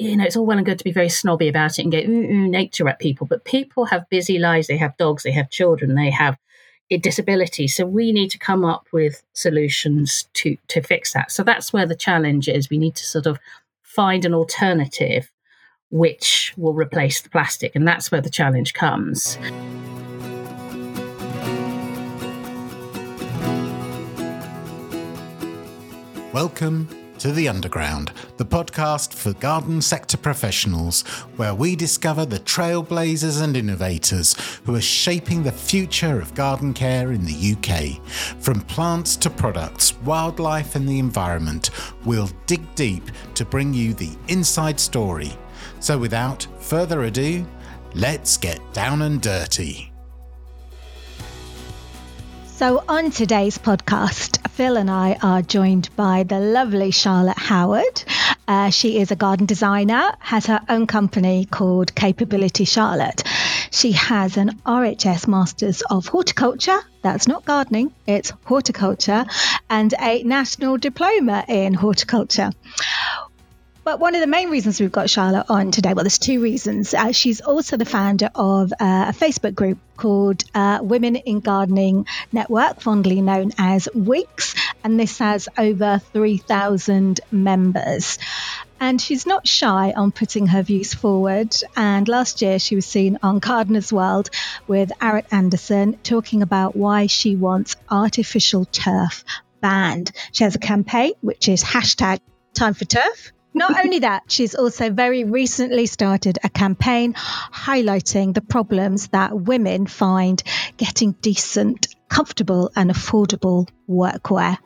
you know, it's all well and good to be very snobby about it and get ooh, ooh, nature at people, but people have busy lives. They have dogs, they have children, they have a disability. So we need to come up with solutions to to fix that. So that's where the challenge is. We need to sort of find an alternative which will replace the plastic, and that's where the challenge comes. Welcome to The Underground, the podcast for garden sector professionals, where we discover the trailblazers and innovators who are shaping the future of garden care in the UK. From plants to products, wildlife, and the environment, we'll dig deep to bring you the inside story. So, without further ado, let's get down and dirty. So, on today's podcast, Phil and I are joined by the lovely Charlotte Howard. Uh, she is a garden designer, has her own company called Capability Charlotte. She has an RHS Masters of Horticulture, that's not gardening, it's horticulture, and a national diploma in horticulture. But one of the main reasons we've got Charlotte on today, well, there's two reasons. Uh, she's also the founder of uh, a Facebook group called uh, Women in Gardening Network, fondly known as WIGS, and this has over 3,000 members. And she's not shy on putting her views forward. And last year, she was seen on Gardener's World with Arit Anderson talking about why she wants artificial turf banned. She has a campaign, which is hashtag time for turf not only that, she's also very recently started a campaign highlighting the problems that women find getting decent, comfortable, and affordable workwear.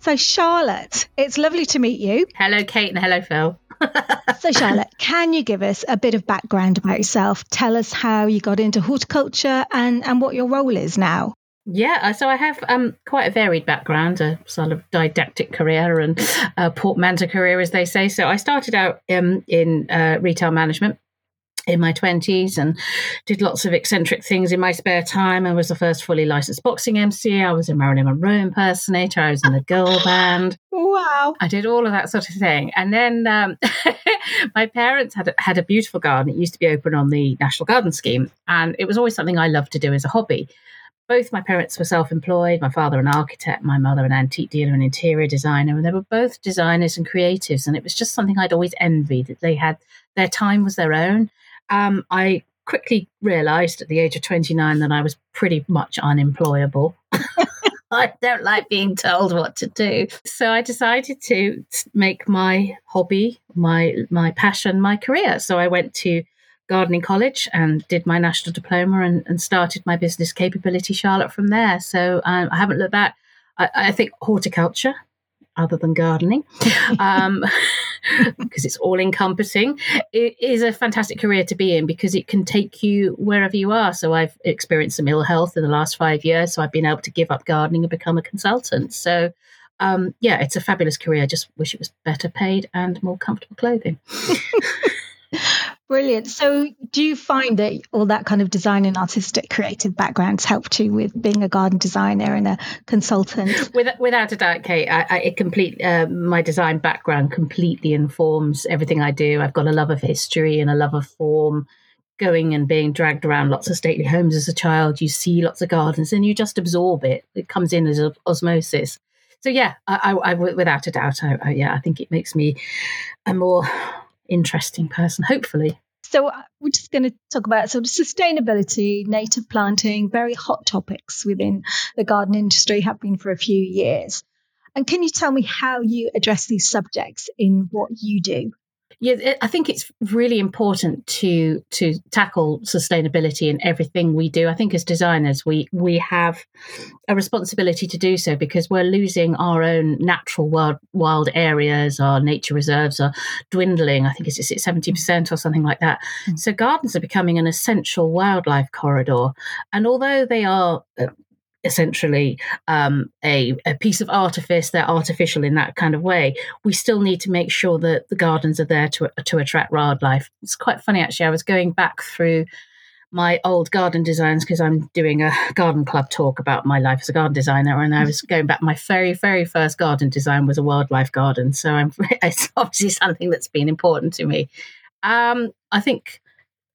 So, Charlotte, it's lovely to meet you. Hello, Kate, and hello, Phil. so, Charlotte, can you give us a bit of background about yourself? Tell us how you got into horticulture and, and what your role is now. Yeah, uh, so I have um, quite a varied background, a sort of didactic career and a portmanteau career, as they say. So I started out um, in uh, retail management in my 20s and did lots of eccentric things in my spare time. I was the first fully licensed boxing MC. I was a Marilyn Monroe impersonator. I was in a girl band. Wow. I did all of that sort of thing. And then um, my parents had a, had a beautiful garden. It used to be open on the National Garden Scheme. And it was always something I loved to do as a hobby both my parents were self employed, my father, an architect, my mother, an antique dealer and interior designer. And they were both designers and creatives. And it was just something I'd always envied that they had their time was their own. Um, I quickly realized at the age of 29 that I was pretty much unemployable. I don't like being told what to do. So I decided to make my hobby, my my passion, my career. So I went to gardening college and did my national diploma and, and started my business capability Charlotte from there. So um, I haven't looked back. I, I, think horticulture, other than gardening, because um, it's all encompassing, it is a fantastic career to be in because it can take you wherever you are. So I've experienced some ill health in the last five years. So I've been able to give up gardening and become a consultant. So um, yeah, it's a fabulous career. I just wish it was better paid and more comfortable clothing. Brilliant. So, do you find that all that kind of design and artistic creative backgrounds helped you with being a garden designer and a consultant? With, without a doubt, Kate, I, I, it complete uh, my design background completely informs everything I do. I've got a love of history and a love of form. Going and being dragged around lots of stately homes as a child, you see lots of gardens and you just absorb it. It comes in as osmosis. So yeah, I, I, I without a doubt, I, yeah, I think it makes me a more interesting person, hopefully. So uh, we're just going to talk about sort of sustainability, native planting, very hot topics within the garden industry have been for a few years. And can you tell me how you address these subjects in what you do? Yeah, I think it's really important to to tackle sustainability in everything we do. I think as designers, we we have a responsibility to do so because we're losing our own natural wild wild areas. Our nature reserves are dwindling. I think it's seventy percent or something like that. Mm. So gardens are becoming an essential wildlife corridor, and although they are uh, essentially um, a, a, piece of artifice. They're artificial in that kind of way. We still need to make sure that the gardens are there to to attract wildlife. It's quite funny actually. I was going back through my old garden designs because I'm doing a garden club talk about my life as a garden designer. And I was going back, my very, very first garden design was a wildlife garden. So I'm, it's obviously something that's been important to me. Um, I think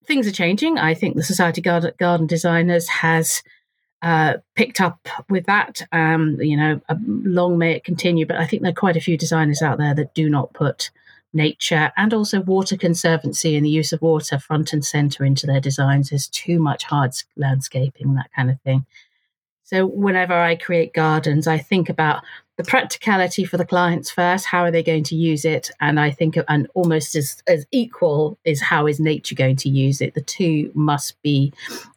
things are changing. I think the Society Garden, Garden Designers has uh, picked up with that. Um, you know, long may it continue, but I think there are quite a few designers out there that do not put nature and also water conservancy and the use of water front and center into their designs. There's too much hard landscaping, that kind of thing. So whenever I create gardens, I think about the practicality for the clients first. How are they going to use it? And I think, and almost as, as equal is how is nature going to use it. The two must be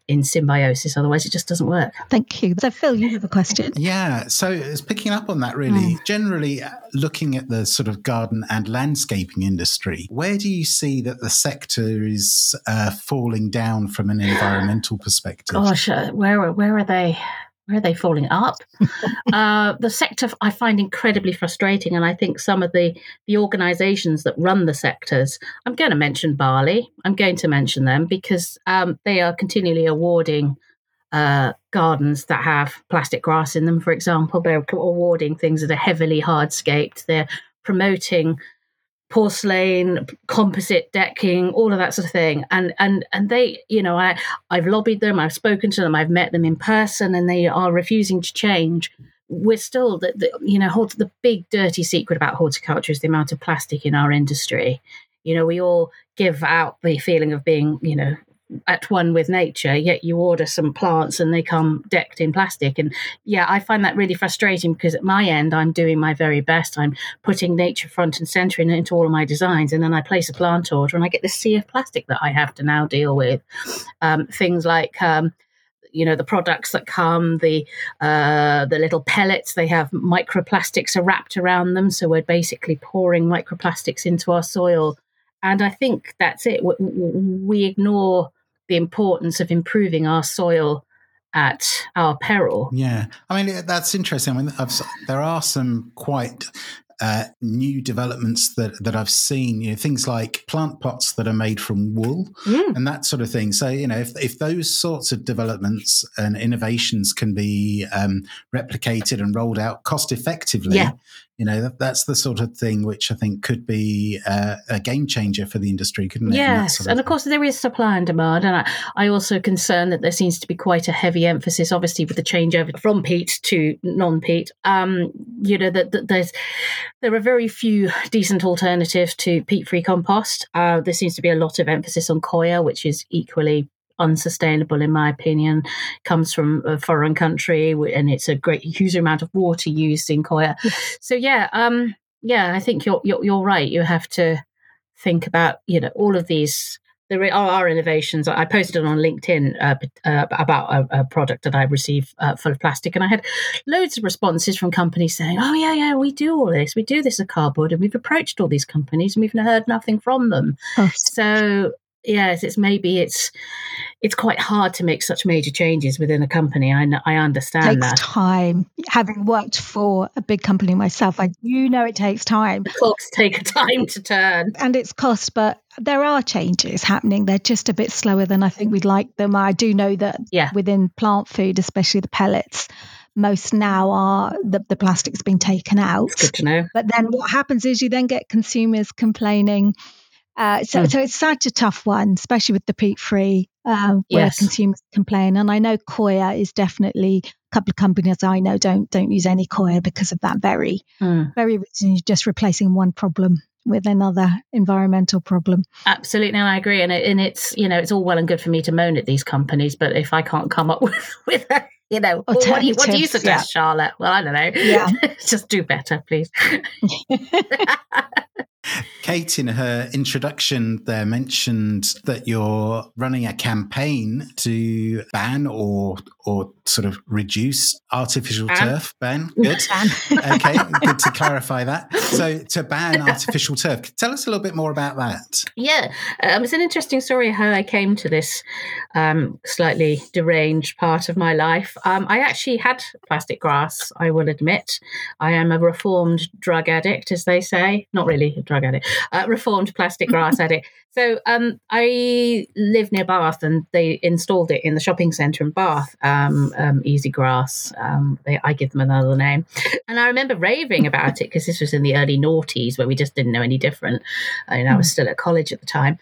in symbiosis, otherwise it just doesn't work. Thank you. So, Phil, you have a question. Yeah. So, it's picking up on that really. Mm. Generally, uh, looking at the sort of garden and landscaping industry, where do you see that the sector is uh, falling down from an environmental perspective? Gosh, uh, where where are they? Where are they falling up? uh, the sector I find incredibly frustrating, and I think some of the the organisations that run the sectors. I'm going to mention BALI. I'm going to mention them because um, they are continually awarding uh, gardens that have plastic grass in them. For example, they're awarding things that are heavily hardscaped. They're promoting porcelain composite decking all of that sort of thing. And and and they you know i i've lobbied them i've spoken to them i've met them in person and they are refusing to change. We're still the, the you know the big dirty secret about horticulture is the amount of plastic in our industry. You know we all give out the feeling of being you know at one with nature, yet you order some plants and they come decked in plastic. And yeah, I find that really frustrating because at my end, I'm doing my very best. I'm putting nature front and center in, into all of my designs. And then I place a plant order and I get this sea of plastic that I have to now deal with. Um, things like, um, you know the products that come the uh, the little pellets they have microplastics are wrapped around them so we're basically pouring microplastics into our soil and i think that's it we, we ignore the importance of improving our soil at our peril. Yeah, I mean that's interesting. I mean, I've, there are some quite uh, new developments that that I've seen. You know, things like plant pots that are made from wool mm. and that sort of thing. So you know, if if those sorts of developments and innovations can be um, replicated and rolled out cost effectively, yeah you know that, that's the sort of thing which I think could be uh, a game changer for the industry, couldn't it? Yes, and, and of course there is supply and demand, and I, I also concern that there seems to be quite a heavy emphasis, obviously, with the changeover from peat to non-peat. Um, you know that, that, there's there are very few decent alternatives to peat-free compost. Uh, there seems to be a lot of emphasis on coir, which is equally unsustainable in my opinion comes from a foreign country and it's a great huge amount of water used in coir so yeah um yeah i think you're, you're you're right you have to think about you know all of these there are innovations. I posted on LinkedIn uh, uh, about a, a, product that I received uh, full of plastic, and I had loads of responses from companies saying, "Oh yeah, yeah, we do all this. We do this at cardboard, and we've approached all these companies, and we've heard nothing from them." Oh. So yes, it's maybe it's it's quite hard to make such major changes within a company. I I understand it takes that. time. Having worked for a big company myself, I do know it takes time. The clocks take a time to turn, and it's cost. But there are changes happening. They're just a bit slower than I think we'd like them. I do know that yeah. within plant food, especially the pellets most now are the, the plastic's been taken out. It's good to know. But then what happens is you then get consumers complaining uh, so, mm. so it's such a tough one, especially with the peat free, um, where yes. consumers complain. And I know coir is definitely a couple of companies I know don't don't use any coir because of that very mm. very reason. You're just replacing one problem with another environmental problem. Absolutely, and I agree. And, it, and it's you know it's all well and good for me to moan at these companies, but if I can't come up with with a, you know well, what, do you, what do you suggest, yeah. Charlotte? Well, I don't know. Yeah, just do better, please. Kate, in her introduction, there mentioned that you're running a campaign to ban or or sort of reduce artificial ban. turf. Ban, good. Ban. okay, good to clarify that. So, to ban artificial turf, tell us a little bit more about that. Yeah, um, it's an interesting story how I came to this um, slightly deranged part of my life. Um, I actually had plastic grass. I will admit, I am a reformed drug addict, as they say. Not really a drug addict, uh, reformed plastic grass addict. So um, I live near Bath, and they installed it in the shopping centre in Bath. Um, um, Easigrass. Um, they, I give them another name, and I remember raving about it because this was in the early noughties where we just didn't know any different. I, mean, I was hmm. still at college at the time.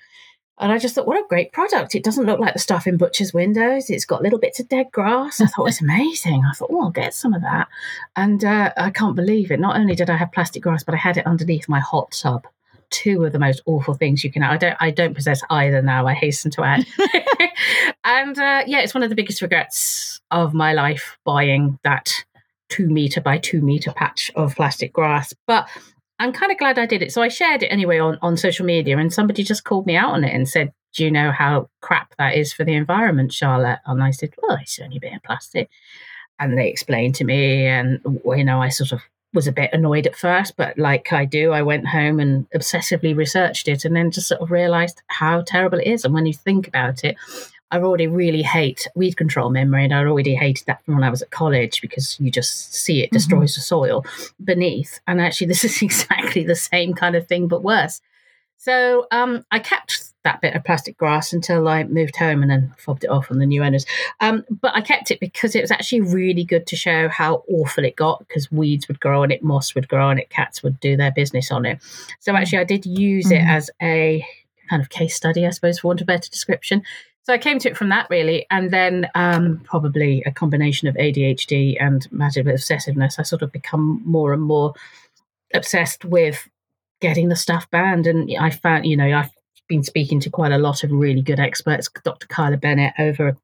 And I just thought, what a great product. It doesn't look like the stuff in butcher's windows. It's got little bits of dead grass. I thought it was amazing. I thought, oh, I'll get some of that. And uh, I can't believe it. Not only did I have plastic grass, but I had it underneath my hot tub. Two of the most awful things you can. I don't. I don't possess either now. I hasten to add. and uh, yeah, it's one of the biggest regrets of my life buying that two meter by two meter patch of plastic grass. But I'm kind of glad I did it. So I shared it anyway on, on social media, and somebody just called me out on it and said, Do you know how crap that is for the environment, Charlotte? And I said, Well, it's only a bit of plastic. And they explained to me, and, you know, I sort of was a bit annoyed at first, but like I do, I went home and obsessively researched it and then just sort of realized how terrible it is. And when you think about it, I already really hate weed control membrane, and I already hated that from when I was at college because you just see it mm-hmm. destroys mm-hmm. the soil beneath. And actually, this is exactly the same kind of thing, but worse. So um, I kept that bit of plastic grass until I moved home and then fobbed it off on the new owners. Um, but I kept it because it was actually really good to show how awful it got because weeds would grow on it, moss would grow on it, cats would do their business on it. So actually, I did use mm-hmm. it as a kind of case study, I suppose, for want of a better description. So I came to it from that really, and then um, probably a combination of ADHD and massive obsessiveness. I sort of become more and more obsessed with getting the stuff banned, and I found, you know, I've been speaking to quite a lot of really good experts. Dr. Kyla Bennett over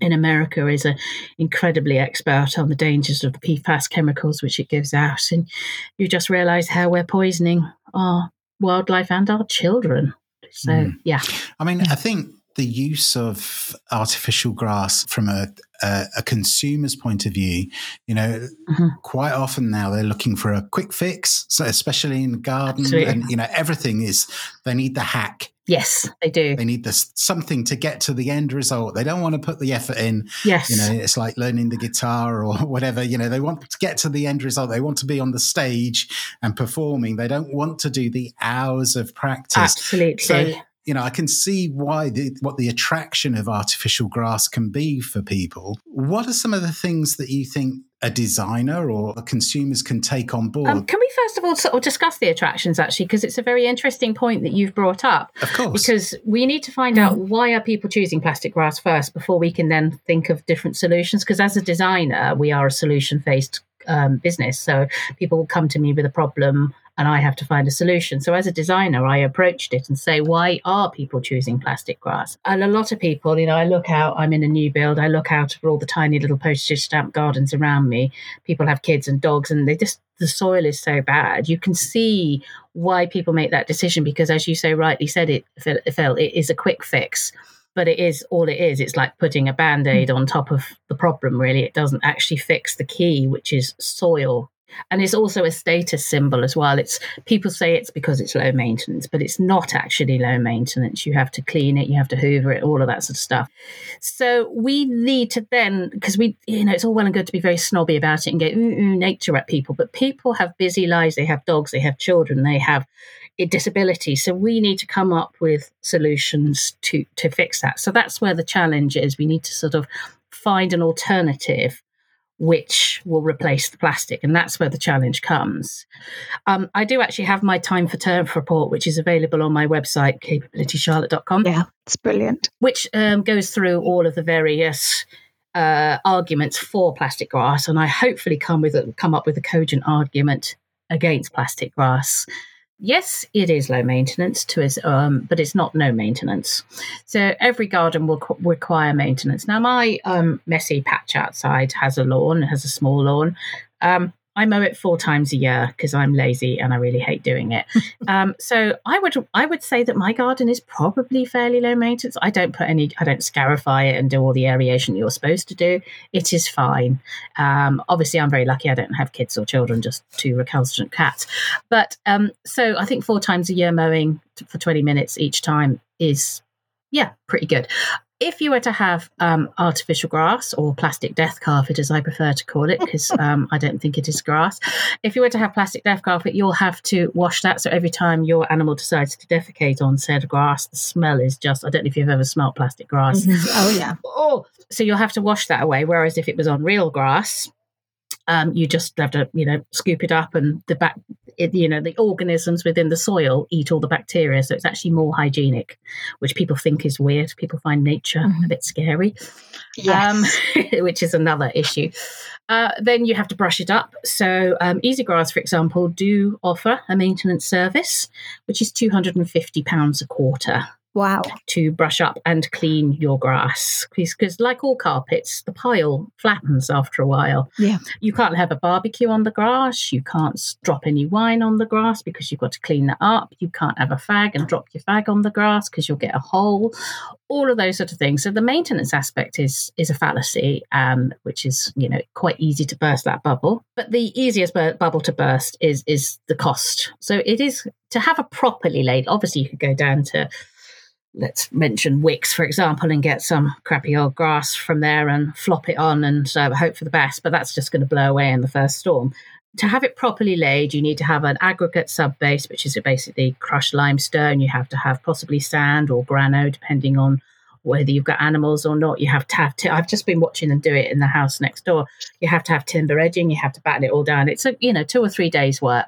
in America is an incredibly expert on the dangers of the PFAS chemicals which it gives out, and you just realise how we're poisoning our wildlife and our children. So mm. yeah, I mean, I think the use of artificial grass from a, a, a consumer's point of view, you know, mm-hmm. quite often now they're looking for a quick fix. So especially in the garden, Absolutely. and you know, everything is they need the hack. Yes, they do. They need this something to get to the end result. They don't want to put the effort in. Yes, you know, it's like learning the guitar or whatever. You know, they want to get to the end result. They want to be on the stage and performing. They don't want to do the hours of practice. Absolutely. So you know, I can see why the, what the attraction of artificial grass can be for people. What are some of the things that you think a designer or consumers can take on board? Um, can we first of all sort of discuss the attractions actually, because it's a very interesting point that you've brought up. Of course, because we need to find out why are people choosing plastic grass first before we can then think of different solutions. Because as a designer, we are a solution based um, business. So people will come to me with a problem and I have to find a solution. So as a designer, I approached it and say, why are people choosing plastic grass? And a lot of people, you know, I look out, I'm in a new build, I look out for all the tiny little postage stamp gardens around me. People have kids and dogs and they just, the soil is so bad. You can see why people make that decision because as you so rightly said it, Phil, it is a quick fix but it is all it is. It's like putting a band aid mm. on top of the problem, really. It doesn't actually fix the key, which is soil and it's also a status symbol as well. It's people say it's because it's low maintenance but it's not actually low maintenance. You have to clean it you have to hoover it all of that sort of stuff. So we need to then because we you know it's all well and good to be very snobby about it and get nature at people but people have busy lives. They have dogs they have children they have disability. So we need to come up with solutions to to fix that. So that's where the challenge is. We need to sort of find an alternative which will replace the plastic. And that's where the challenge comes. Um, I do actually have my time for turf report, which is available on my website, capabilitycharlotte.com. Yeah, it's brilliant. Which um, goes through all of the various uh, arguments for plastic grass. And I hopefully come with a, come up with a cogent argument against plastic grass yes, it is low maintenance to us, um, but it's not no maintenance. So every garden will require maintenance. Now, my um, messy patch outside has a lawn, has a small lawn. Um, I mow it four times a year because I'm lazy and I really hate doing it. um, so I would I would say that my garden is probably fairly low maintenance. I don't put any I don't scarify it and do all the aeration you're supposed to do. It is fine. Um, obviously, I'm very lucky. I don't have kids or children, just two recalcitrant cats. But um, so I think four times a year mowing for 20 minutes each time is yeah pretty good. If you were to have um, artificial grass or plastic death carpet, as I prefer to call it, because um, I don't think it is grass, if you were to have plastic death carpet, you'll have to wash that. So every time your animal decides to defecate on said grass, the smell is just, I don't know if you've ever smelled plastic grass. Mhm. Oh, yeah. Oh, so you'll have to wash that away. Whereas if it was on real grass, um, you just have to, you know, scoop it up, and the back, it, you know, the organisms within the soil eat all the bacteria. So it's actually more hygienic, which people think is weird. People find nature Mhm. a bit scary, Yes. um, which is another issue. Uh, then you have to brush it up. So um, Easigrass, for example, do offer a maintenance service, which is two hundred and fifty pounds a quarter wow. to brush up and clean your grass because like all carpets the pile flattens after a while Yeah. you can't have a barbecue on the grass you can't drop any wine on the grass because you've got to clean that up you can't have a fag and drop your fag on the grass because you'll get a hole all of those sort of things so the maintenance aspect is is a fallacy um, which is you know quite easy to burst that bubble but the easiest bu- bubble to burst is is the cost so it is to have a properly laid obviously you could go down to let's mention Wickes, for example, and get some crappy old grass from there and flop it on and uh, hope for the best. But that's just going to blow away in the first storm. To have it properly laid, you need to have an aggregate sub base, which is basically crushed limestone. You have to have possibly sand or grano, depending on whether you've got animals or not. You have to have. T- I've just been watching them do it in the house next door. You have to have timber edging. You have to batten it all down. It's a you know two or three days work.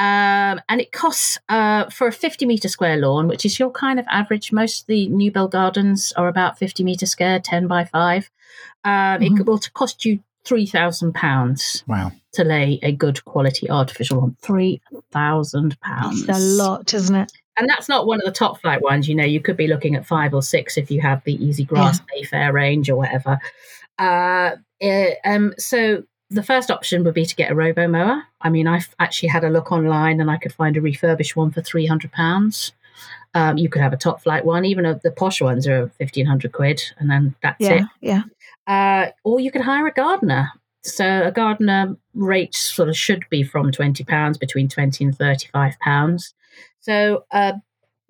Um, and it costs uh, for a 50 meter square lawn, which is your kind of average. Most of the new build gardens are about 50 meter square, 10 by 5. Um, It Mhm. will cost you £3,000 Wow. to lay a good quality artificial lawn. £3,000. It's a lot, isn't it? And that's not one of the top flight ones. You know, you could be looking at five or six if you have the Easigrass Mayfair range or whatever. Uh, eh, um, so the first option would be to get a robo mower. I mean, I've actually had a look online and I could find a refurbished one for three hundred pounds. Um, you could have a top flight one. Even uh, the posh ones are fifteen hundred quid, and then that's Yeah. it. Yeah. Uh, or you could hire a gardener. So a gardener rate sort of should be from twenty pounds, between twenty and thirty-five pounds. So uh,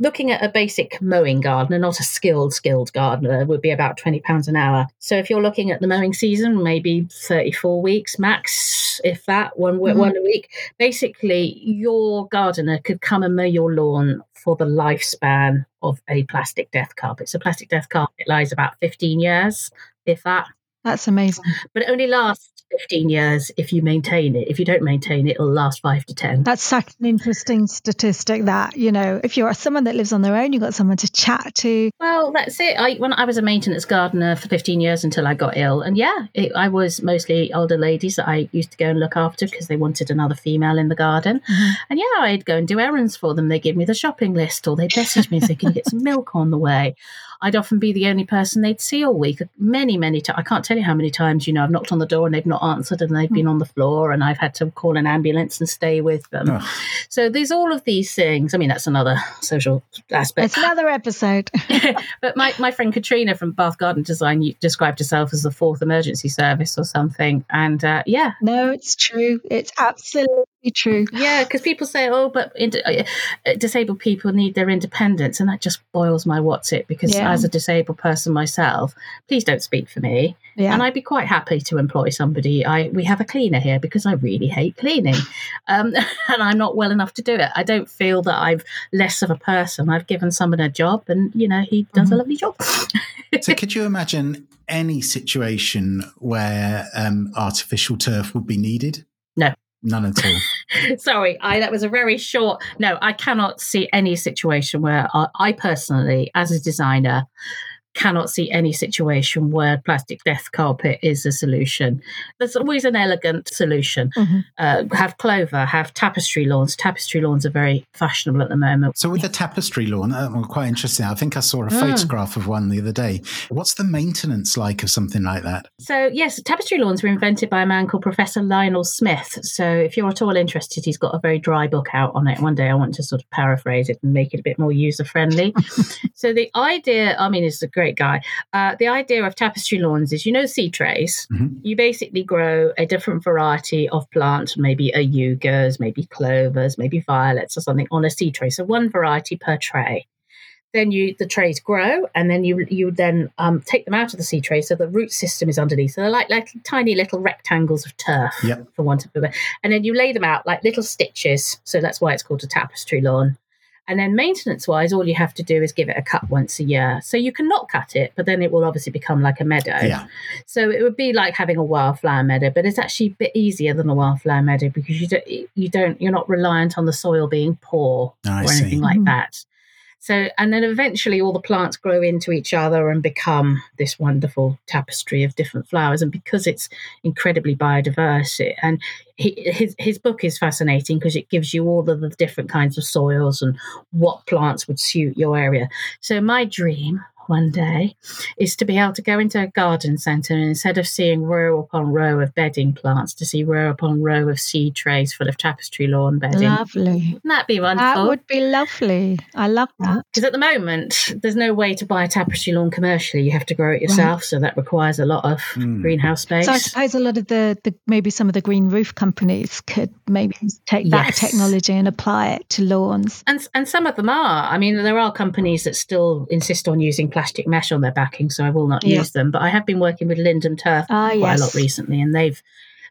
looking at a basic mowing gardener, not a skilled skilled gardener, would be about twenty pounds an hour. So if you're looking at the mowing season, maybe thirty-four weeks max, if that one Mhm. one a week. Basically, your gardener could come and mow your lawn for the lifespan of a plastic death carpet. So plastic death carpet lies about fifteen years, if that That's amazing. but it only lasts 15 years if you maintain it. If you don't maintain it, it'll last five to 10. That's such an interesting statistic that, you know, if you're someone that lives on their own, you've got someone to chat to. Well, that's it. I, when I was a maintenance gardener for 15 years until I got ill, and yeah, it, I was mostly older ladies that I used to go and look after because they wanted another female in the garden. Mhm. And yeah, I'd go and do errands for them. They'd give me the shopping list or they'd message me and say, Can you get some milk on the way? I'd often be the only person they'd see all week. Many, many times. I can't tell you how many times, you know, I've knocked on the door and they've not answered and they've been on the floor and I've had to call an ambulance and stay with them. Ugh. So there's all of these things. I mean, that's another social aspect. It's another episode. but my, my friend Katrina from Bath Garden Design you described herself as the fourth emergency service or something. And uh, yeah, no, it's true. It's absolutely true. yeah, because people say, oh, but ind- uh, uh, disabled people need their independence. And that just boils my what's it because Yeah. as a disabled person myself, please don't speak for me. Yeah. And I'd be quite happy to employ somebody. I We have a cleaner here because I really hate cleaning. Um, and I'm not well enough to do it. I don't feel that I'm less of a person. I've given someone a job and, you know, he does a Mhm. lovely job. So, could you imagine any situation where um, artificial turf would be needed? No. None at all. Sorry, I that was a very short. No, I cannot see any situation where I, I personally, as a designer, cannot see any situation where plastic death carpet is a solution. There's always an elegant solution. Mhm. Uh, have clover, have tapestry lawns. Tapestry lawns are very fashionable at the moment. So, with the tapestry lawn, uh, well, quite interesting. I think I saw a Mm. photograph of one the other day. What's the maintenance like of something like that? So, yes, tapestry lawns were invented by a man called Professor Lionel Smith. So, if you're at all interested, he's got a very dry book out on it. One day I want to sort of paraphrase it and make it a bit more user friendly. so, the idea, I mean, he's a great guy. Uh, the idea of tapestry lawns is you know, seed trays. Mhm. You basically grow a different variety of plant, maybe ajugas, maybe clovers, maybe violets or something on a seed tray. So, one variety per tray. then you the trays grow and then you you then um, take them out of the seed tray so the root system is underneath so they're like like tiny little rectangles of turf Yep. for want of a better and then you lay them out like little stitches so that's why it's called a tapestry lawn and then maintenance wise all you have to do is give it a cut once a year so you can not cut it but then it will obviously become like a meadow Yeah. so it would be like having a wildflower meadow, but it's actually a bit easier than a wildflower meadow because you don't you don't you're not reliant on the soil being poor I or see. anything like Mhm. that. So and then eventually all the plants grow into each other and become this wonderful tapestry of different flowers. And because it's incredibly biodiverse, it, and he, his his book is fascinating because it gives you all of the different kinds of soils and what plants would suit your area. So my dream one day is to be able to go into a garden centre and instead of seeing row upon row of bedding plants, to see row upon row of seed trays full of tapestry lawn bedding. Lovely. Wouldn't that be wonderful? That would be lovely. I love that. Because at the moment, there's no way to buy a tapestry lawn commercially. You have to grow it yourself, so that requires a lot of Mm. greenhouse space. So I suppose a lot of the, the maybe some of the green roof companies could maybe take that Yes. technology and apply it to lawns. and and some of them are. I mean, there are companies that still insist on using plastic mesh on their backing, so I will not Yeah. use them. But I have been working with Lindum Turf Ah, quite yes. a lot recently, and they've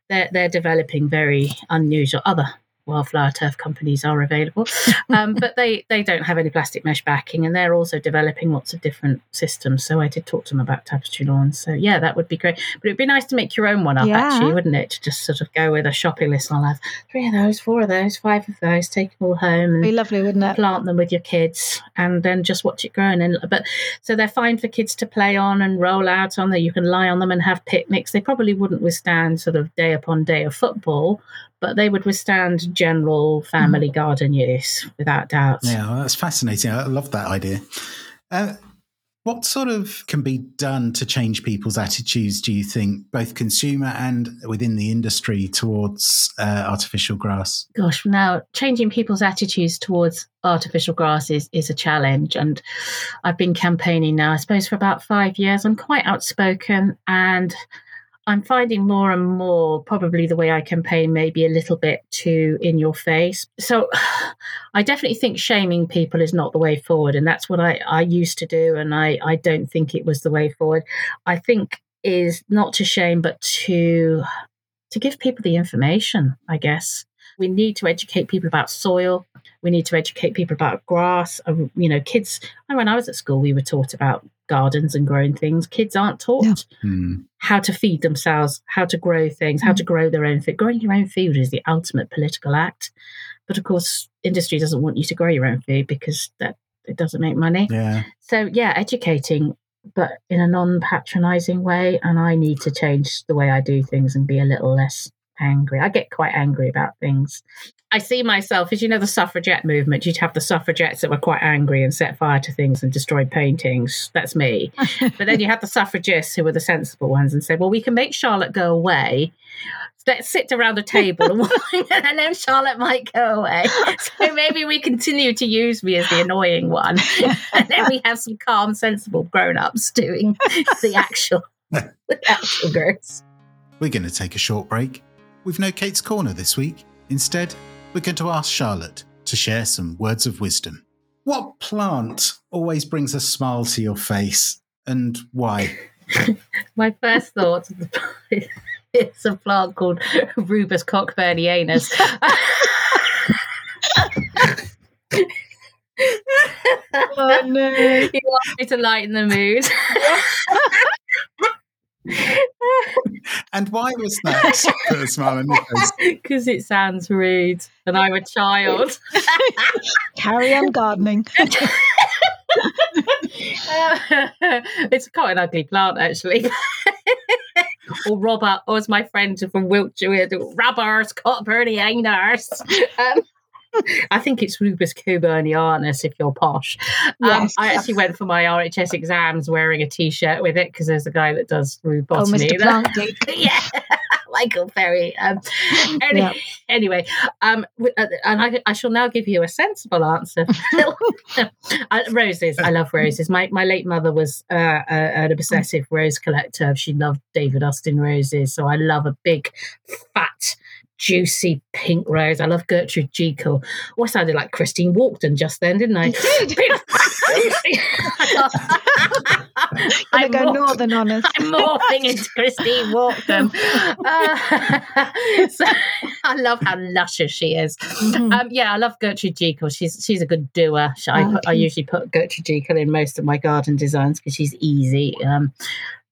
they're they're developing very unusual other wildflower turf companies are available, um, but they they don't have any plastic mesh backing, and they're also developing lots of different systems. So I did talk to them about tapestry lawns. So yeah, that would be great. But it'd be nice to make your own one up, Yeah. actually, wouldn't it? To just sort of go with a shopping list. I'll have three of those, four of those, five of those, take them all home and Be lovely, wouldn't it? plant them with your kids and then just watch it grow and then but so they're fine for kids to play on and roll out on that you can lie on them and have picnics they probably wouldn't withstand sort of day upon day of football but they would withstand general family garden use without doubt Yeah, well, that's fascinating. I love that idea. Uh, what sort of can be done to change people's attitudes, do you think, both consumer and within the industry towards uh, artificial grass? gosh now changing people's attitudes towards artificial grass is, is a challenge and i've been campaigning now i suppose for about five years i'm quite outspoken and i'm finding more and more probably the way i campaign maybe a little bit too in your face. So i definitely think shaming people is not the way forward and that's what i, I used to do and I, I don't think it was the way forward. I think is not to shame but to to give people the information i guess we need to educate people about soil. We need to educate people about grass. Um, you know kids and when i was at school we were taught about gardens and growing things. Kids aren't taught No. Hmm. how to feed themselves how to grow things how to grow their own food. Growing your own food is the ultimate political act. But of course industry doesn't want you to grow your own food because that it doesn't make money. Yeah. so yeah educating but in a non-patronizing way and i need to change the way i do things and be a little less angry i get quite angry about things i see myself as you know the suffragette movement you'd have the suffragettes that were quite angry and set fire to things and destroyed paintings that's me but then you had the suffragists who were the sensible ones and said well we can make charlotte go away let's sit around a table and, and then Charlotte might go away. So maybe we continue to use me as the annoying one. And then we have some calm, sensible grown ups doing the actual the actual girls. We're going to take a short break. We've no Kate's Corner this week. Instead, we're going to ask Charlotte to share some words of wisdom. What plant always brings a smile to your face and why? My first thought is it's a plant called Rubus cockburnianus. Oh no. you want me to lighten the mood. And why was that? Put a smile on your face. Because it sounds rude and I'm a child. Carry on gardening. it's quite an ugly plant, actually. or Robert, or as my friend from Wiltshire, we do, Robert's Cockburnianus. Um, I think it's Rubus coburnianus if you're posh. Um, Yes. I actually went for my RHS exams wearing a t-shirt with it because there's a guy that does Oh, botany. Mr. Plant yeah, Michael Perry. Um, any- Yeah. Anyway, um, uh, and I, I shall now give you a sensible answer. Uh, roses, I love roses. My my late mother was uh, uh, an obsessive rose collector. She loved David Austin roses, so I love a big, fat, juicy pink rose. I love Gertrude Jekyll. Oh, I sounded like Christine Walkden just then, didn't I? You did. I'm go northern on us. I'm morphing into Christine Walkden. Uh, so I love how luscious she is. Mm-hmm. Um, yeah, I love Gertrude Jekyll. She's she's a good doer. I, put, I usually put Gertrude Jekyll in most of my garden designs because she's easy. Um,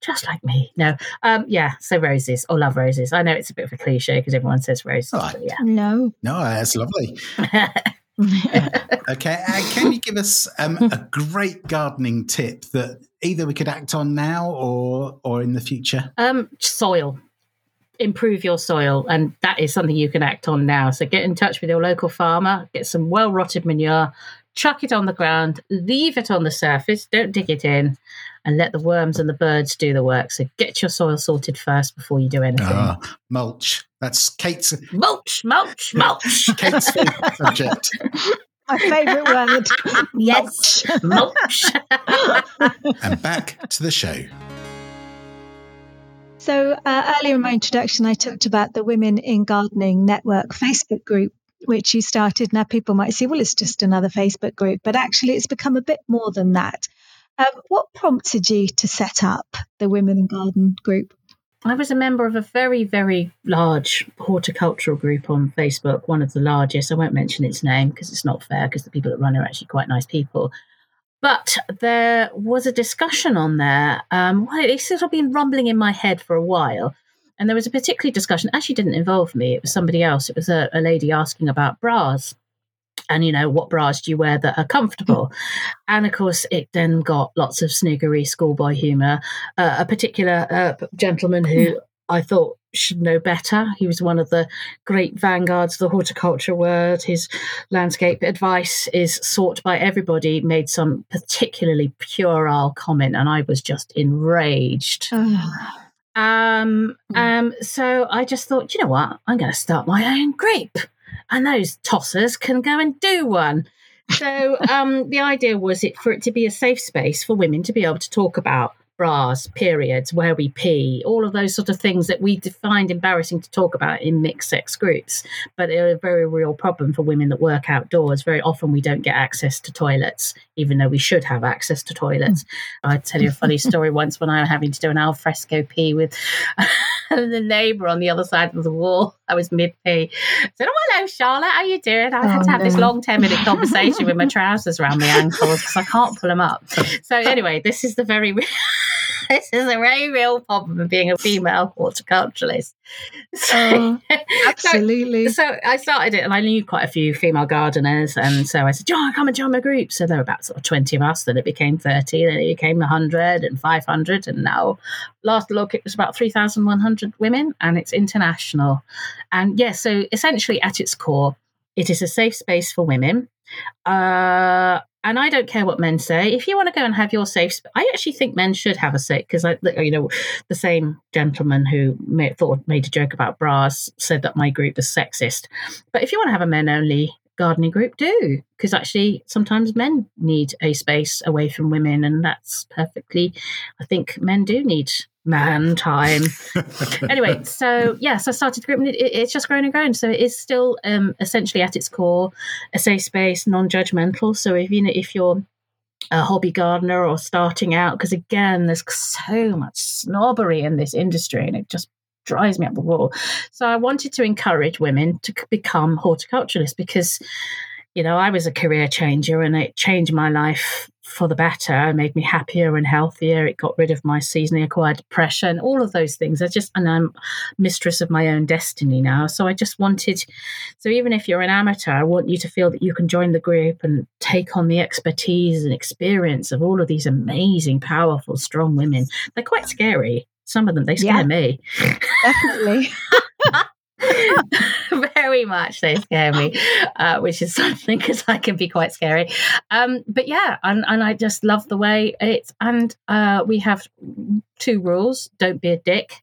just like me. No, um, yeah. So roses, or love roses. I know it's a bit of a cliche because everyone says roses. Oh, yeah. No, no, that's lovely. okay, uh, can you give us um, a great gardening tip that either we could act on now or or in the future? Um, soil. Improve your soil, and that is something you can act on now. So get in touch with your local farmer, get some well rotted manure, chuck it on the ground, leave it on the surface, don't dig it in, and let the worms and the birds do the work. So get your soil sorted first before you do anything. Uh, mulch. That's Kate's mulch, mulch, mulch. Kate's favorite subject. My favourite word. yes, mulch. and back to the show. So, uh, earlier in my introduction, I talked about the Women in Gardening Network Facebook group, which you started. Now, people might say, well, it's just another Facebook group, but actually, it's become a bit more than that. Um, what prompted you to set up the Women in Garden group? I was a member of a very, very large horticultural group on Facebook, one of the largest. I won't mention its name because it's not fair because the people that run it are actually quite nice people. But there was a discussion on there. Um, well, it's sort of been rumbling in my head for a while. And there was a particular discussion, actually didn't involve me, it was somebody else. It was a, a lady asking about bras and you know what bras do you wear that are comfortable? And of course it then got lots of sniggery schoolboy humor. Uh, a particular uh, gentleman who i thought should know better. He was one of the great vanguards of the horticulture world. His landscape advice is sought by everybody made some particularly puerile comment and i was just enraged. Um, hmm. um, so I just thought, you know what? I'm going to start my own grape and those tossers can go and do one. So um, the idea was it for it to be a safe space for women to be able to talk about bras, periods, where we pee, all of those sort of things that we find embarrassing to talk about in mixed sex groups, but are a very real problem for women that work outdoors. Very often we don't get access to toilets, even though we should have access to toilets. Mm. I'll tell you a funny story once when I was having to do an alfresco pee with the neighbour on the other side of the wall. I was mid pee. Said, Oh, hello, Charlotte. How you doing? I had oh, to have no. this long 10 minute conversation with my trousers around my ankles because I can't pull them up. So, anyway, this is the very. this is a very real problem of being a female horticulturalist. So, oh, absolutely. So, so, I started it, and I knew quite a few female gardeners, and so I said, "John, come and join my group." So there were about sort of twenty of us. Then it became thirty. Then it became hundred and five hundred, and now last look it was about three thousand one hundred women, and it's international. And yes, yeah, so essentially at its core, it is a safe space for women. Uh, and I don't care what men say. If you want to go and have your safe, sp- I actually think men should have a safe because I, you know, the same gentleman who thought made a joke about bras said that my group is sexist. But if you want to have a men only gardening group, do because actually sometimes men need a space away from women, and that's perfectly. I think men do need man time. anyway, so yes, I started the group and it, it, it's just grown and grown. So it is still um, essentially at its core a safe space, non-judgmental. So if you know if you're a hobby gardener or starting out, because again, there's so much snobbery in this industry, and it just drives me up the wall. So I wanted to encourage women to become horticulturalists because you know, I was a career changer and it changed my life for the better. It made me happier and healthier. It got rid of my seasonally acquired depression, all of those things. I just, and I'm mistress of my own destiny now. So I just wanted, so even if you're an amateur, I want you to feel that you can join the group and take on the expertise and experience of all of these amazing, powerful, strong women. They're quite scary. Some of them, they scare yeah, me. Definitely. very much they scare me uh, which is something because i can be quite scary. Um, but yeah and, and i just love the way it's and uh, we have two rules don't be a dick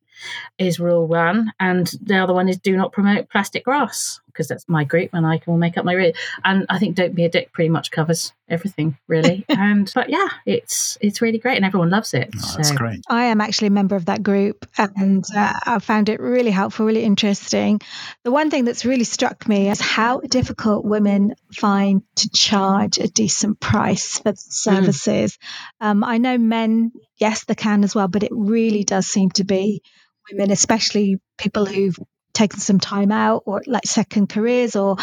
is rule one and the other one is do not promote plastic grass because that's my group and I can make up my rate. And I think Don't Be a Dick pretty much covers everything really. and but yeah, it's it's really great and everyone loves it. Oh, that's so. great. I am actually a member of that group and uh, I found it really helpful, really interesting. The one thing that's really struck me is how difficult women find to charge a decent price for mm. services. Mm. Um, I know men, yes, they can as well, but it really does seem to be women, especially people who've taken some time out or like second careers or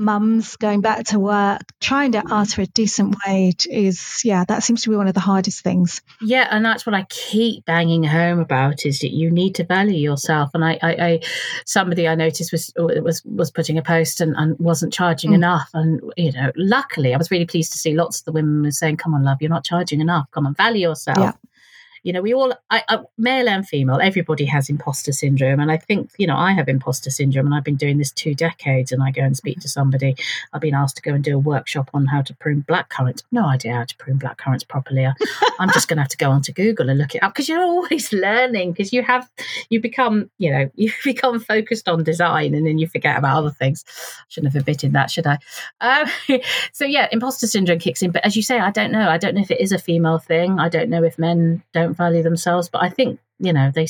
mums going back to work trying to ask for a decent wage is yeah that seems to be one of the hardest things. Yeah and that's what i keep banging home about is that you need to value yourself. And i i, I somebody i noticed was was was putting a post and, and wasn't charging mm. enough. And you know luckily i was really pleased to see lots of the women were saying come on love you're not charging enough. Come on value yourself. Yeah you know, we all, I, I, male and female, everybody has imposter syndrome. And I think, you know, I have imposter syndrome and I've been doing this two decades and I go and speak to somebody. I've been asked to go and do a workshop on how to prune black currants. No idea how to prune black currants properly. I'm just going to have to go onto Google and look it up because you're always learning because you have, you become, you know, you become focused on design and then you forget about other things. Shouldn't have admitted that, should I? Um, so yeah, imposter syndrome kicks in. But as you say, I don't know. I don't know if it is a female thing. I don't know if men don't don't value themselves. But I think you know they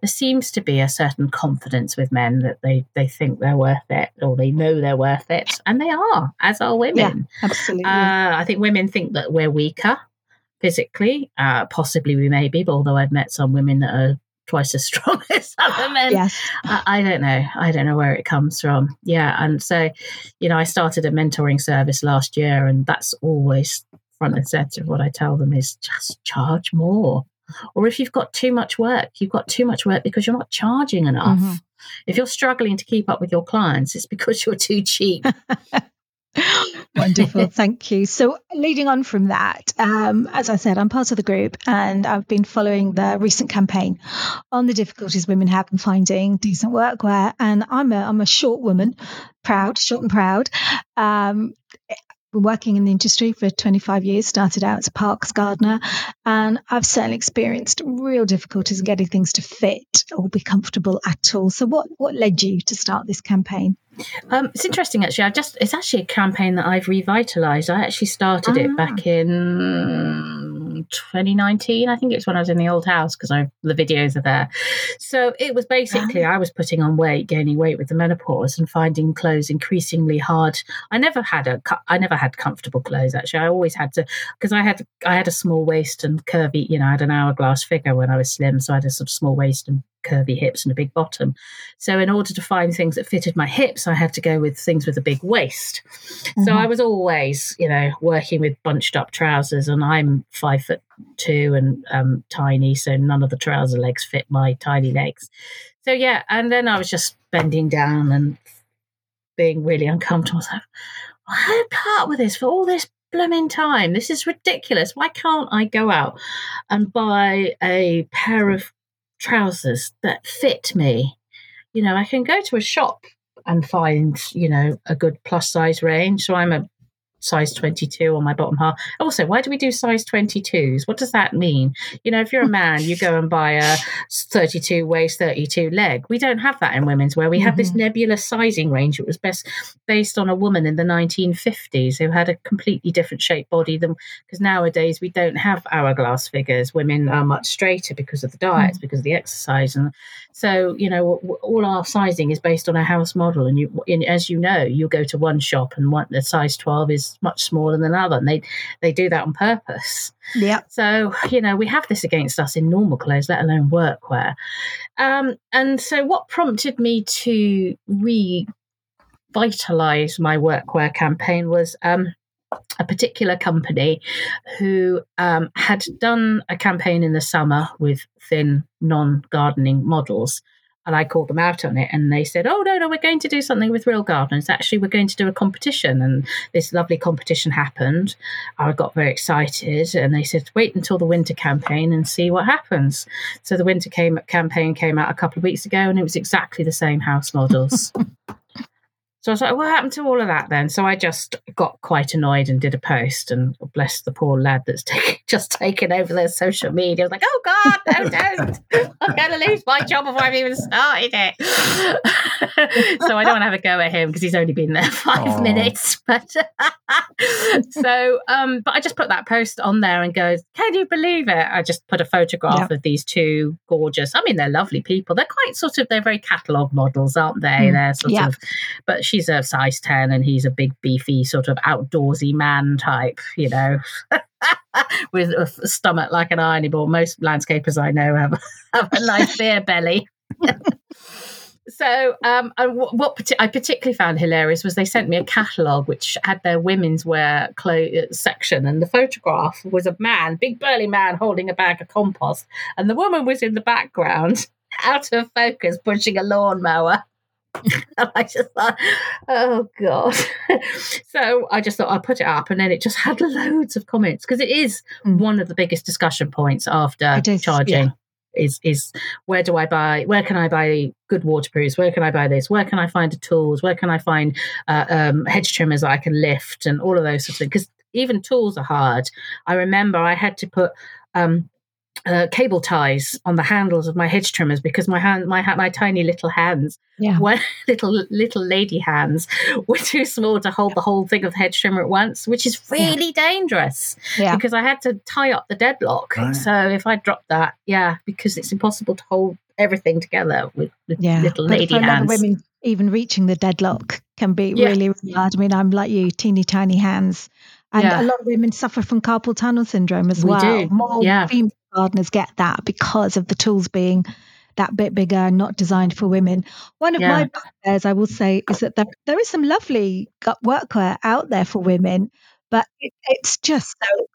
there seems to be a certain confidence with men that they they think they're worth it or they know they're worth it, and they are, as are women. Yeah, absolutely. Uh, I think women think that we're weaker physically. Uh, possibly we may be, but although I've met some women that are twice as strong as other men. Yes. I, I, don't know. I don't know where it comes from. Yeah. And so, you know, I started a mentoring service last year, and that's always front and center of what I tell them is just charge more. Or if you've got too much work, you've got too much work because you're not charging enough. Mm-hmm. If you're struggling to keep up with your clients, it's because you're too cheap. Wonderful, thank you. So, leading on from that, um, as I said, I'm part of the group and I've been following the recent campaign on the difficulties women have in finding decent workwear. And I'm a, I'm a short woman, proud, short and proud. Um, been working in the industry for 25 years, started out as a parks gardener, and I've certainly experienced real difficulties in getting things to fit or be comfortable at all. So, what, what led you to start this campaign? Um, it's interesting, actually. I just it's actually a campaign that I've revitalized. I actually started it back ah. in 2019. I think it's when I was in the old house because the videos are there. So it was basically I was putting on weight, gaining weight with the menopause, and finding clothes increasingly hard. I never had a I never had comfortable clothes. Actually, I always had to because I had I had a small waist and curvy. You know, I had an hourglass figure when I was slim, so I had a sort of small waist and curvy hips and a big bottom. So, in order to find things that fitted my hips, I had to go with things with a big waist. Mm-hmm. So, I was always, you know, working with bunched up trousers, and I'm five foot two and um, tiny, so none of the trouser legs fit my tiny legs. So, yeah, and then I was just bending down and being really uncomfortable. I part with this for all this blooming time. This is ridiculous. Why can't I go out and buy a pair of trousers that fit me. You know, I can go to a shop and find, you know, a good plus size range. So I'm a size 22 on my bottom half. Also, why do we do size 22s? What does that mean? You know, if you're a man, you go and buy a 32 waist, 32 leg. We don't have that in women's wear. We have mm-hmm. this nebulous sizing range. It was best based on a woman in the 1950s who had a completely different shaped body than because nowadays we don't have hourglass figures. Women are much straighter because of the diets, mm-hmm. because of the exercise. And so, you know, all our sizing is based on a house model. And you, as you know, you go to one shop and one, the size 12 is much smaller than another, and they they do that on purpose. Yeah. So you know we have this against us in normal clothes, let alone workwear. Um, and so what prompted me to revitalize my workwear campaign was. Um, a particular company who um, had done a campaign in the summer with thin non gardening models and I called them out on it, and they said, "Oh no, no, we're going to do something with real gardeners. Actually, we're going to do a competition." And this lovely competition happened. I got very excited, and they said, "Wait until the winter campaign and see what happens." So the winter came, campaign came out a couple of weeks ago, and it was exactly the same house models. So I was like, what happened to all of that then? So I just got quite annoyed and did a post and bless the poor lad that's taking, just taken over their social media. I was like, oh God, no, don't. I'm going to lose my job before I've even started it. so I don't want to have a go at him because he's only been there five Aww. minutes. But so, um, but I just put that post on there and goes, can you believe it? I just put a photograph of these two gorgeous, I mean, they're lovely people. They're quite sort of, they're very catalogue models, aren't they? Mm. They're sort of, but she's a size 10 and he's a big, beefy, sort of outdoorsy man type, you know. with a stomach like an ironing board. Most landscapers I know have, have a nice beer belly. so, um, what, what I particularly found hilarious was they sent me a catalogue which had their women's wear clothes section, and the photograph was a man, big burly man, holding a bag of compost, and the woman was in the background, out of focus, pushing a lawnmower. I just thought, oh god. so I just thought I'll put it up, and then it just had loads of comments because it is mm. one of the biggest discussion points after is, charging. Yeah. Is is where do I buy? Where can I buy good waterproofs? Where can I buy this? Where can I find the tools? Where can I find uh, um, hedge trimmers that I can lift and all of those sorts of things? Because even tools are hard. I remember I had to put um, uh, cable ties on the handles of my hedge trimmers because my hand, my my tiny little hands, yeah, were, little little lady hands, were too small to hold the whole thing of the hedge trimmer at once, which is really yeah. dangerous. Yeah. because I had to tie up the deadlock. Right. So if I dropped that, yeah, because it's impossible to hold everything together with, with yeah. little but lady hands. women, even reaching the deadlock can be yeah. really, really hard. I mean, I'm like you, teeny tiny hands. And yeah. a lot of women suffer from carpal tunnel syndrome as we well. Do. More yeah. female gardeners get that because of the tools being that bit bigger and not designed for women. One of yeah. my bugbears, I will say, is that there, there is some lovely workwear out there for women, but it, it's just so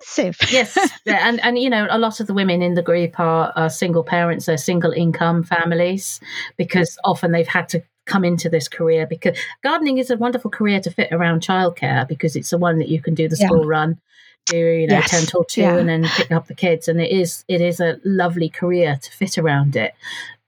expensive. yes, and and you know, a lot of the women in the group are, are single parents, they're single income families because often they've had to come into this career because gardening is a wonderful career to fit around childcare because it's the one that you can do the yeah. school run do you know yes. 10 till 2 yeah. and then pick up the kids and it is it is a lovely career to fit around it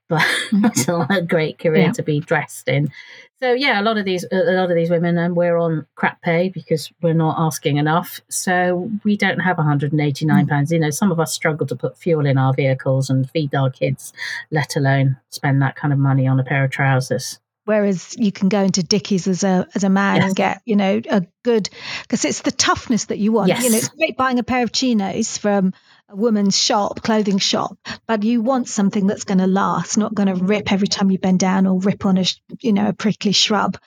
but mm-hmm. it's not a great career yeah. to be dressed in so yeah a lot of these a lot of these women and we're on crap pay because we're not asking enough so we don't have 189 mm. pounds you know some of us struggle to put fuel in our vehicles and feed our kids let alone spend that kind of money on a pair of trousers Whereas you can go into Dickies as a as a man yes. and get you know a good because it's the toughness that you want. Yes. You know, it's great buying a pair of chinos from a woman's shop, clothing shop, but you want something that's going to last, not going to rip every time you bend down or rip on a you know a prickly shrub.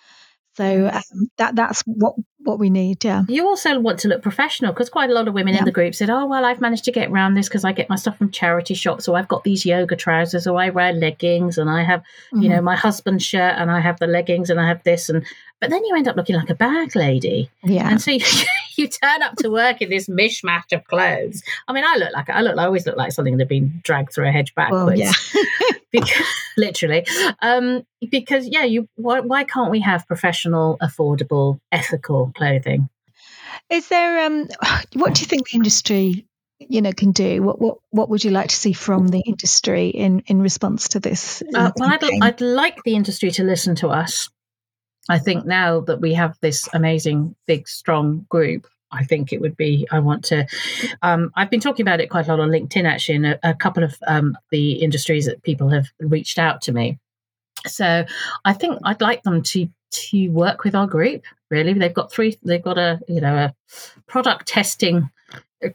So um, that that's what what we need. Yeah. You also want to look professional because quite a lot of women yeah. in the group said, "Oh well, I've managed to get around this because I get my stuff from charity shops. or I've got these yoga trousers, or I wear leggings, and I have, mm-hmm. you know, mm-hmm. my husband's shirt, and I have the leggings, and I have this, and but then you end up looking like a bag lady. Yeah. And so you, you turn up to work in this mishmash of clothes. I mean, I look like I look. I always look like something that had been dragged through a hedge backwards. Well, yeah. because, literally, um, because yeah, you. Why, why can't we have professional, affordable, ethical clothing? Is there? Um, what do you think the industry you know can do what what what would you like to see from the industry in in response to this uh, well I'd, I'd like the industry to listen to us I think now that we have this amazing, big, strong group, I think it would be. I want to. Um, I've been talking about it quite a lot on LinkedIn, actually, in a, a couple of um, the industries that people have reached out to me. So I think I'd like them to to work with our group. Really, they've got three. They've got a you know a product testing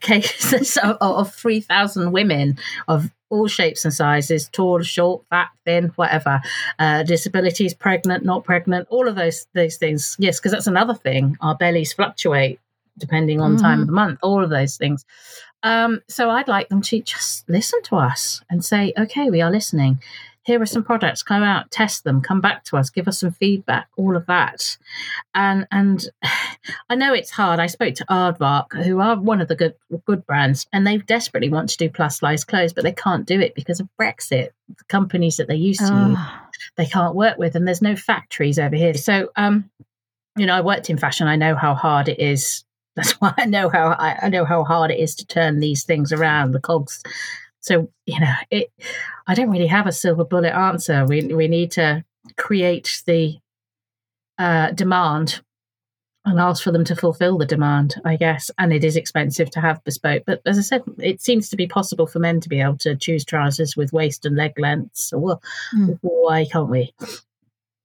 cases of, three thousand women of all shapes and sizes tall, short, fat, thin, whatever. Uh, disabilities, pregnant, not pregnant, all of those those things. Yes, because that's another thing. Our bellies fluctuate depending on mm. time of the month, all of those things. Um, so I'd like them to just listen to us and say, okay, we are listening. Here are some products. Come out test them. Come back to us. Give us some feedback. All of that. And and i know it's hard. I spoke to aardvark who are one of the good good brands and they desperately want to do plus size clothes but they can't do it because of brexit the companies that they used to oh. they can't work with and there's no factories over here. So um you know i worked in fashion. I know how hard it is that's why I know how I, I, know how hard it is to turn these things around. The cogs so, you know, it I don't really have a silver bullet answer. We we need to create the uh, demand and ask for them to fulfill the demand, I guess. And it is expensive to have bespoke. But as I said, it seems to be possible for men to be able to choose trousers with waist and leg lengths. Well, mm. why can't we?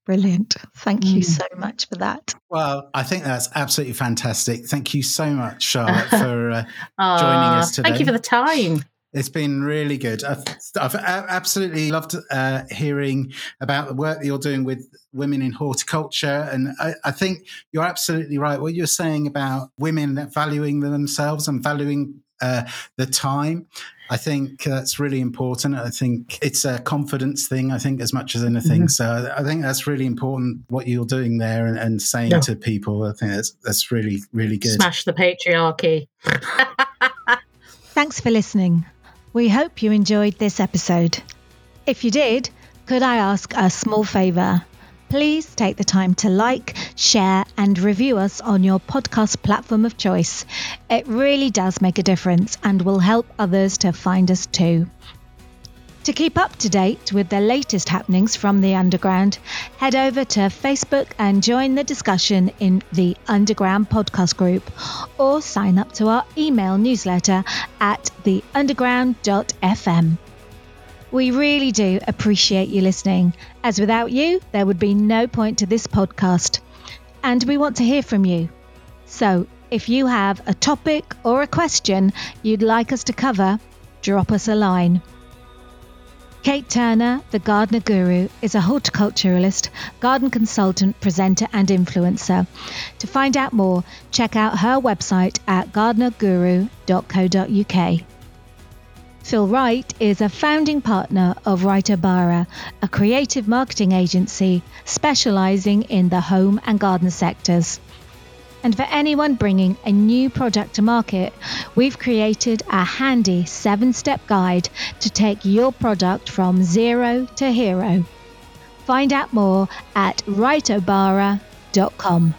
Brilliant. Thank you mm. so much for that. Well, I think that's absolutely fantastic. Thank you so much, Charlotte, for uh, joining us today. Thank you for the time. It's been really good. I've, I've absolutely loved uh, hearing about the work that you're doing with women in horticulture. And I, I, think you're absolutely right. What you're saying about women valuing themselves and valuing uh, the time. I think that's really important. I think it's a confidence thing, I think, as much as anything. Mm-hmm. So I think that's really important what you're doing there and, and saying yeah. to people. I think that's, that's really, really good. Smash the patriarchy. Thanks for listening. We hope you enjoyed this episode. If you did, could I ask a small favour? Please take the time to like, share, and review us on your podcast platform of choice. It really does make a difference and will help others to find us too. To keep up to date with the latest happenings from the Underground, head over to Facebook and join the discussion in the Underground Podcast Group, or sign up to our email newsletter at theunderground.fm. We really do appreciate you listening, as without you, there would be no point to this podcast. And we want to hear from you. So, if you have a topic or a question you'd like us to cover, drop us a line. Kate Turner, the Gardener Guru, is a horticulturalist, garden consultant, presenter, and influencer. To find out more, check out her website at gardenerguru.co.uk. Phil Wright is a founding partner of Wright O'Bara, a creative marketing agency specialising in the home and garden sectors. And for anyone bringing a new product to market, we've created a handy seven step guide to take your product from zero to hero. Find out more at wrightobara.com.